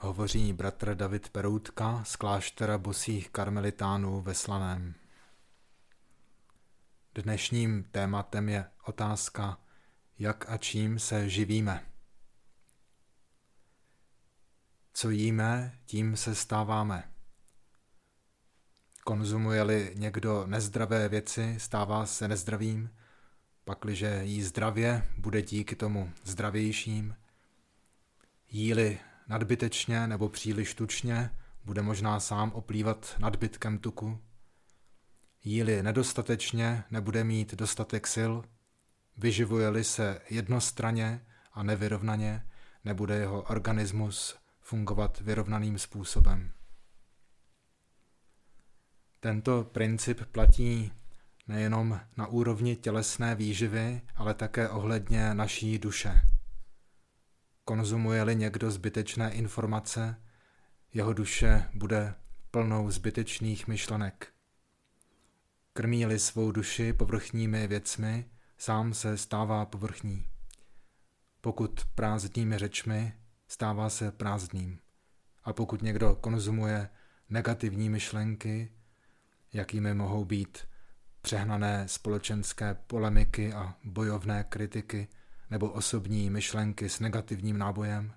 hovoří bratr David Peroutka z kláštera bosých karmelitánů ve Slaném. Dnešním tématem je otázka, jak a čím se živíme. Co jíme, tím se stáváme. Konzumuje-li někdo nezdravé věci, stává se nezdravým, pakliže jí zdravě, bude díky tomu zdravějším. Jíli nadbytečně nebo příliš tučně, bude možná sám oplývat nadbytkem tuku. Jíli nedostatečně, nebude mít dostatek sil. Vyživuje-li se jednostranně a nevyrovnaně, nebude jeho organismus fungovat vyrovnaným způsobem. Tento princip platí nejenom na úrovni tělesné výživy, ale také ohledně naší duše. Konzumuje-li někdo zbytečné informace, jeho duše bude plnou zbytečných myšlenek. Krmí-li svou duši povrchními věcmi, sám se stává povrchní. Pokud prázdnými řečmi, stává se prázdným. A pokud někdo konzumuje negativní myšlenky, jakými mohou být přehnané společenské polemiky a bojovné kritiky nebo osobní myšlenky s negativním nábojem,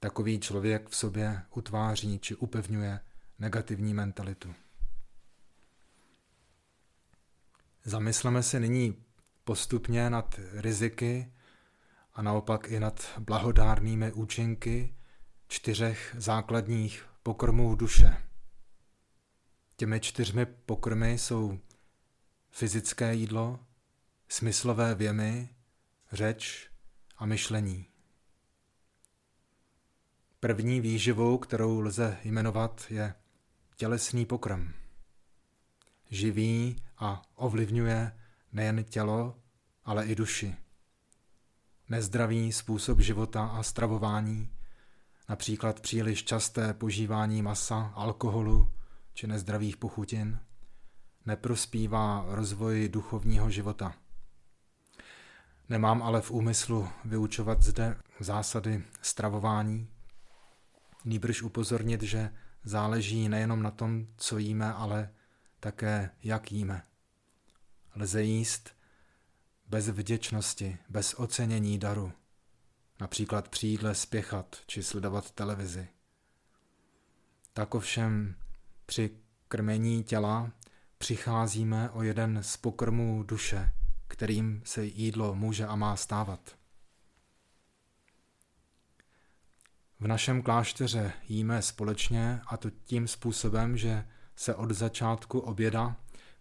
takový člověk v sobě utváří či upevňuje negativní mentalitu. Zamysleme se nyní postupně nad riziky a naopak i nad blahodárnými účinky čtyřech základních pokrmů duše. Těmi čtyřmi pokrmy jsou fyzické jídlo, smyslové věmy, řeč a myšlení. První výživou, kterou lze jmenovat, je tělesný pokrm. Živí a ovlivňuje nejen tělo, ale i duši. Nezdravý způsob života a stravování, například příliš časté požívání masa, alkoholu či nezdravých pochutin, neprospívá rozvoji duchovního života. Nemám ale v úmyslu vyučovat zde zásady stravování, nýbrž upozornit, že záleží nejenom na tom, co jíme, ale také jak jíme. Lze jíst bez vděčnosti, bez ocenění daru, například při jídle spěchat či sledovat televizi. Tak ovšem při krmení těla přicházíme o jeden z pokrmů duše, kterým se jídlo může a má stávat. V našem klášteře jíme společně a to tím způsobem, že se od začátku oběda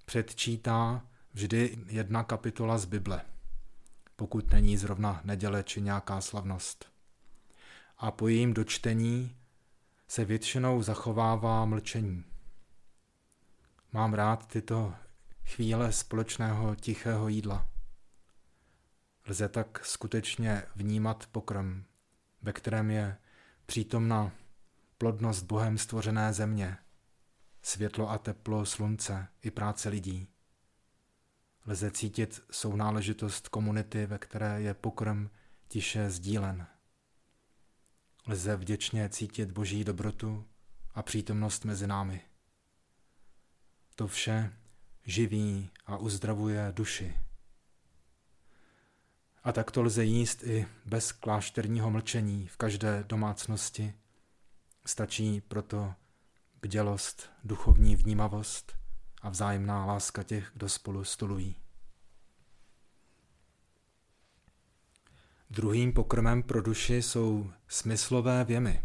předčítá vždy jedna kapitola z Bible, pokud není zrovna neděle či nějaká slavnost. A po jejím dočtení se většinou zachovává mlčení. Mám rád tyto chvíle společného tichého jídla. Lze tak skutečně vnímat pokrm, ve kterém je přítomna plodnost Bohem stvořené země, světlo a teplo slunce i práce lidí. Lze cítit sounáležitost komunity, ve které je pokrm tiše sdílen. Lze vděčně cítit boží dobrotu a přítomnost mezi námi. To vše živí a uzdravuje duši. A tak to lze jíst i bez klášterního mlčení v každé domácnosti. Stačí proto bdělost, duchovní vnímavost a vzájemná láska těch, kdo spolu stolují. Druhým pokrmem pro duši jsou smyslové věmy.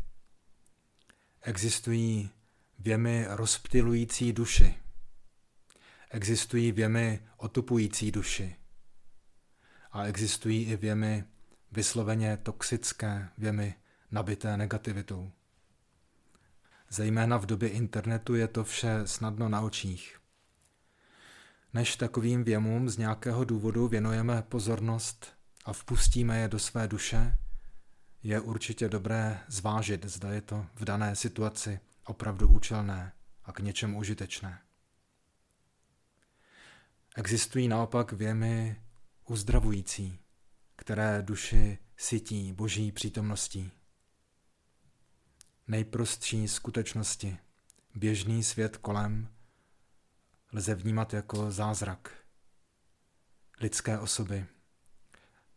Existují věmy rozptilující duši. Existují věmy otupující duši. A existují i věmy vysloveně toxické, věmy nabité negativitou. Zejména v době internetu je to vše snadno na očích. Než takovým věmům z nějakého důvodu věnujeme pozornost a vpustíme je do své duše, je určitě dobré zvážit, zda je to v dané situaci opravdu účelné a k něčemu užitečné. Existují naopak věmy uzdravující, které duši sytí boží přítomností. nejprostší skutečnosti, běžný svět kolem, lze vnímat jako zázrak. Lidské osoby,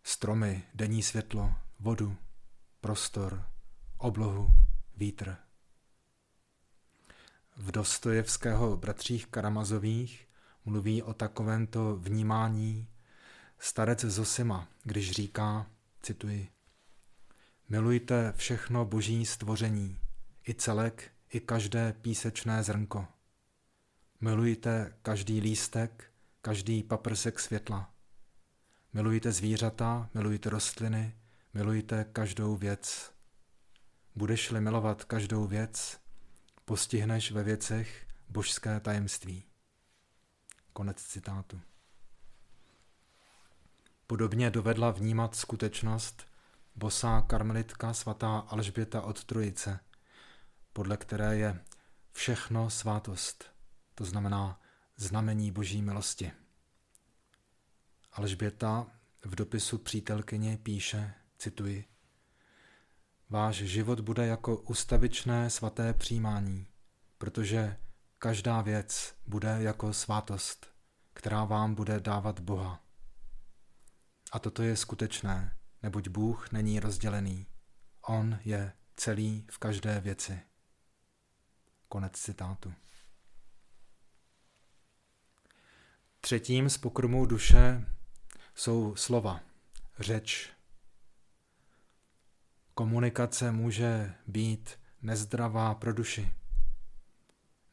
stromy, denní světlo, vodu, prostor, oblohu, vítr. V Dostojevského bratřích Karamazových mluví o takovémto vnímání starec Zosima, když říká, cituji, Milujte všechno boží stvoření, i celek, i každé písečné zrnko. Milujte každý lístek, každý paprsek světla. Milujte zvířata, milujte rostliny, milujte každou věc. Budeš-li milovat každou věc, postihneš ve věcech božské tajemství. Konec citátu. Podobně dovedla vnímat skutečnost bosá karmelitka svatá Alžběta od Trojice, podle které je všechno svátost, to znamená znamení boží milosti. Alžběta v dopisu přítelkyni píše, cituji, Váš život bude jako ustavičné svaté přijímání, protože každá věc bude jako svátost, která vám bude dávat Boha. A toto je skutečné, neboť Bůh není rozdělený. On je celý v každé věci. Konec citátu. Třetím z pokrmů duše jsou slova, řeč. Komunikace může být nezdravá pro duši.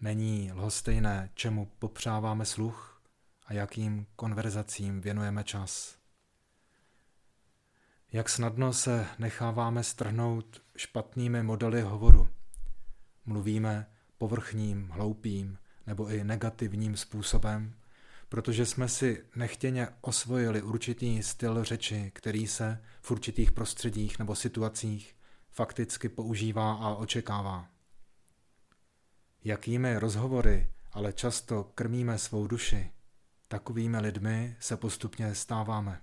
Není lhostejné, čemu popřáváme sluch a jakým konverzacím věnujeme čas. Jak snadno se necháváme strhnout špatnými modely hovoru. Mluvíme povrchním, hloupým nebo i negativním způsobem, protože jsme si nechtěně osvojili určitý styl řeči, který se v určitých prostředích nebo situacích fakticky používá a očekává. Jakými rozhovory ale často krmíme svou duši, takovými lidmi se postupně stáváme.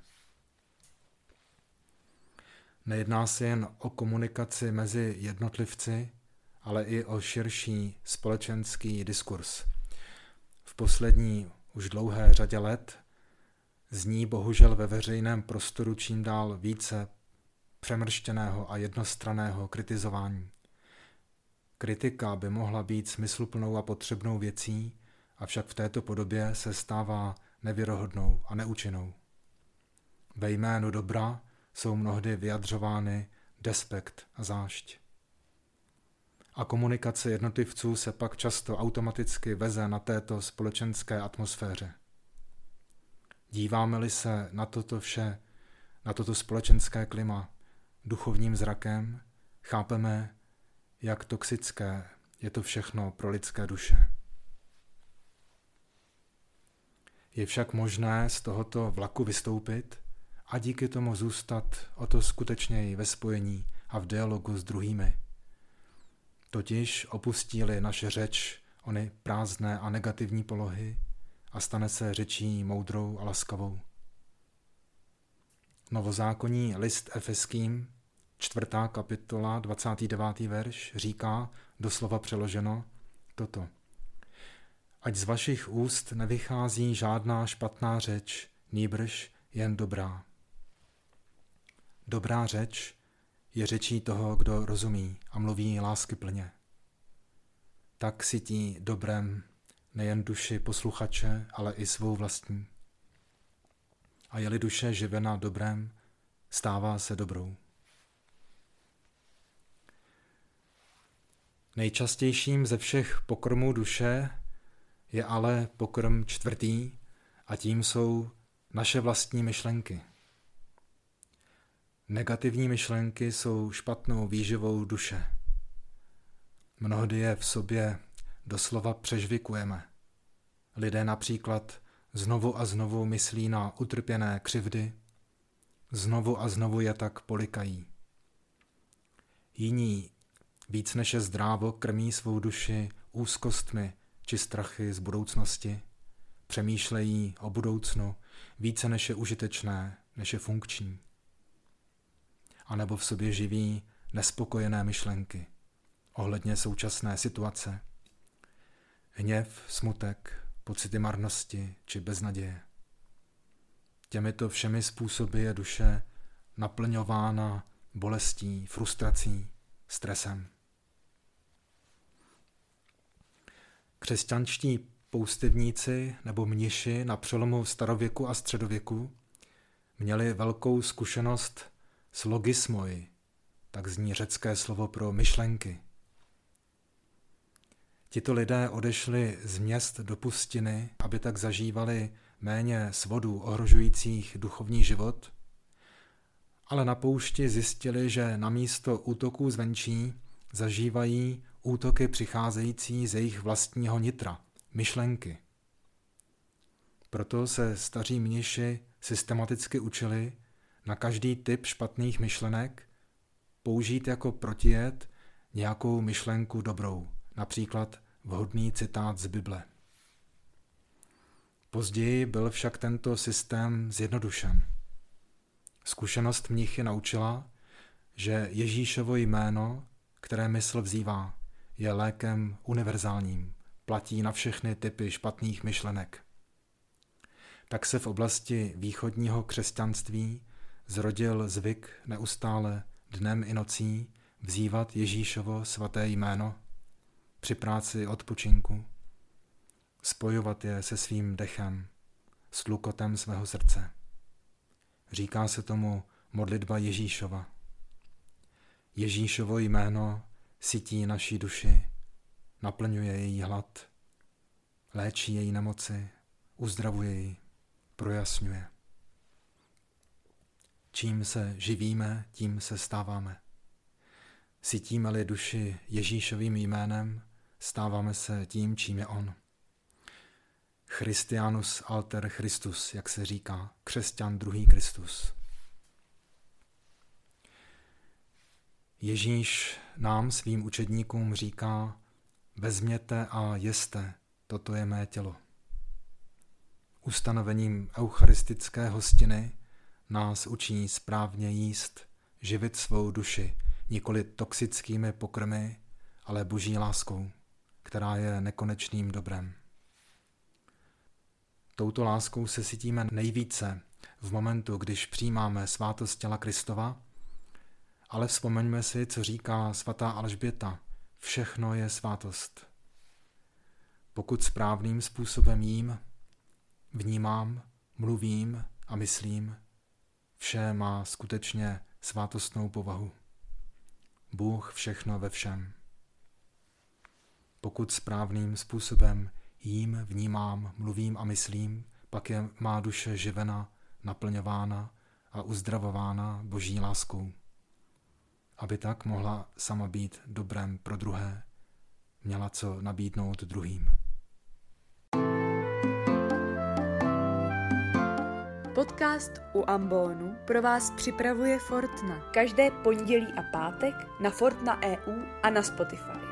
Nejedná se jen o komunikaci mezi jednotlivci, ale i o širší společenský diskurs. V poslední už dlouhé řadě let zní bohužel ve veřejném prostoru čím dál více přemrštěného a jednostraného kritizování. Kritika by mohla být smysluplnou a potřebnou věcí, avšak v této podobě se stává nevěrohodnou a neúčinnou. Ve jménu dobra jsou mnohdy vyjadřovány despekt a zášť. A komunikace jednotlivců se pak často automaticky veze na této společenské atmosféře. Díváme-li se na toto vše, na toto společenské klima duchovním zrakem, chápeme, jak toxické je to všechno pro lidské duše. Je však možné z tohoto vlaku vystoupit a díky tomu zůstat o to skutečněji ve spojení a v dialogu s druhými. Totiž opustí-li naše řeč ony prázdné a negativní polohy a stane se řečí moudrou a laskavou. Novozákonní list Efeským, čtvrtá kapitola, 29. verš, říká, doslova přeloženo, toto. Ať z vašich úst nevychází žádná špatná řeč, nýbrž jen dobrá. Dobrá řeč je řečí toho, kdo rozumí a mluví lásky plně. Tak sytí dobrem nejen duši posluchače, ale i svou vlastní. A je-li duše živena dobrem, stává se dobrou. Nejčastějším ze všech pokrmů duše je ale pokrm čtvrtý a tím jsou naše vlastní myšlenky. Negativní myšlenky jsou špatnou výživou duše. Mnohdy je v sobě doslova přežvikujeme. Lidé například znovu a znovu myslí na utrpěné křivdy, znovu a znovu je tak polikají. Jiní víc než je zdrávo krmí svou duši úzkostmi či strachy z budoucnosti, přemýšlejí o budoucnu více než je užitečné, než je funkční anebo v sobě živí nespokojené myšlenky, ohledně současné situace. Hněv, smutek, pocity marnosti či beznaděje. Těmito všemi způsoby je duše naplňována bolestí, frustrací, stresem. Křesťanští poustevníci nebo mniši na přelomu starověku a středověku měli velkou zkušenost s logismoi, tak zní řecké slovo pro myšlenky. Tito lidé odešli z měst do pustiny, aby tak zažívali méně svodů ohrožujících duchovní život, ale na poušti zjistili, že na místo útoků zvenčí zažívají útoky přicházející ze jejich vlastního nitra, myšlenky. Proto se staří mniši systematicky učili na každý typ špatných myšlenek použít jako protijed nějakou myšlenku dobrou, například vhodný citát z Bible. Později byl však tento systém zjednodušen. Zkušenost mnichy naučila, že Ježíšovo jméno, které mysl vzývá, je lékem univerzálním, platí na všechny typy špatných myšlenek. Tak se v oblasti východního křesťanství zrodil zvyk neustále dnem i nocí vzývat Ježíšovo svaté jméno při práci odpočinku, spojovat je se svým dechem, s lukotem svého srdce. Říká se tomu modlitba Ježíšova. Ježíšovo jméno sytí naší duši, naplňuje její hlad, léčí její nemoci, uzdravuje ji, projasňuje. Čím se živíme, tím se stáváme. Sytíme-li duši Ježíšovým jménem, stáváme se tím, čím je On. Christianus alter Christus, jak se říká, křesťan druhý Kristus. Ježíš nám, svým učedníkům, říká, vezměte a jeste, toto je mé tělo. Ustanovením eucharistické hostiny nás učí správně jíst, živit svou duši, nikoli toxickými pokrmy, ale boží láskou, která je nekonečným dobrem. Touto láskou se cítíme nejvíce v momentu, když přijímáme svátost těla Kristova, ale vzpomeňme si, co říká svatá Alžběta. Všechno je svátost. Pokud správným způsobem jím, vnímám, mluvím a myslím, vše má skutečně svátostnou povahu. Bůh všechno ve všem. Pokud správným způsobem jím, vnímám, mluvím a myslím, pak je má duše živena, naplňována a uzdravována boží láskou. Aby tak mohla sama být dobrem pro druhé, měla co nabídnout druhým. Podcast u Ambonu pro vás připravuje Fortna. Každé pondělí a pátek na Fortna EU a na Spotify.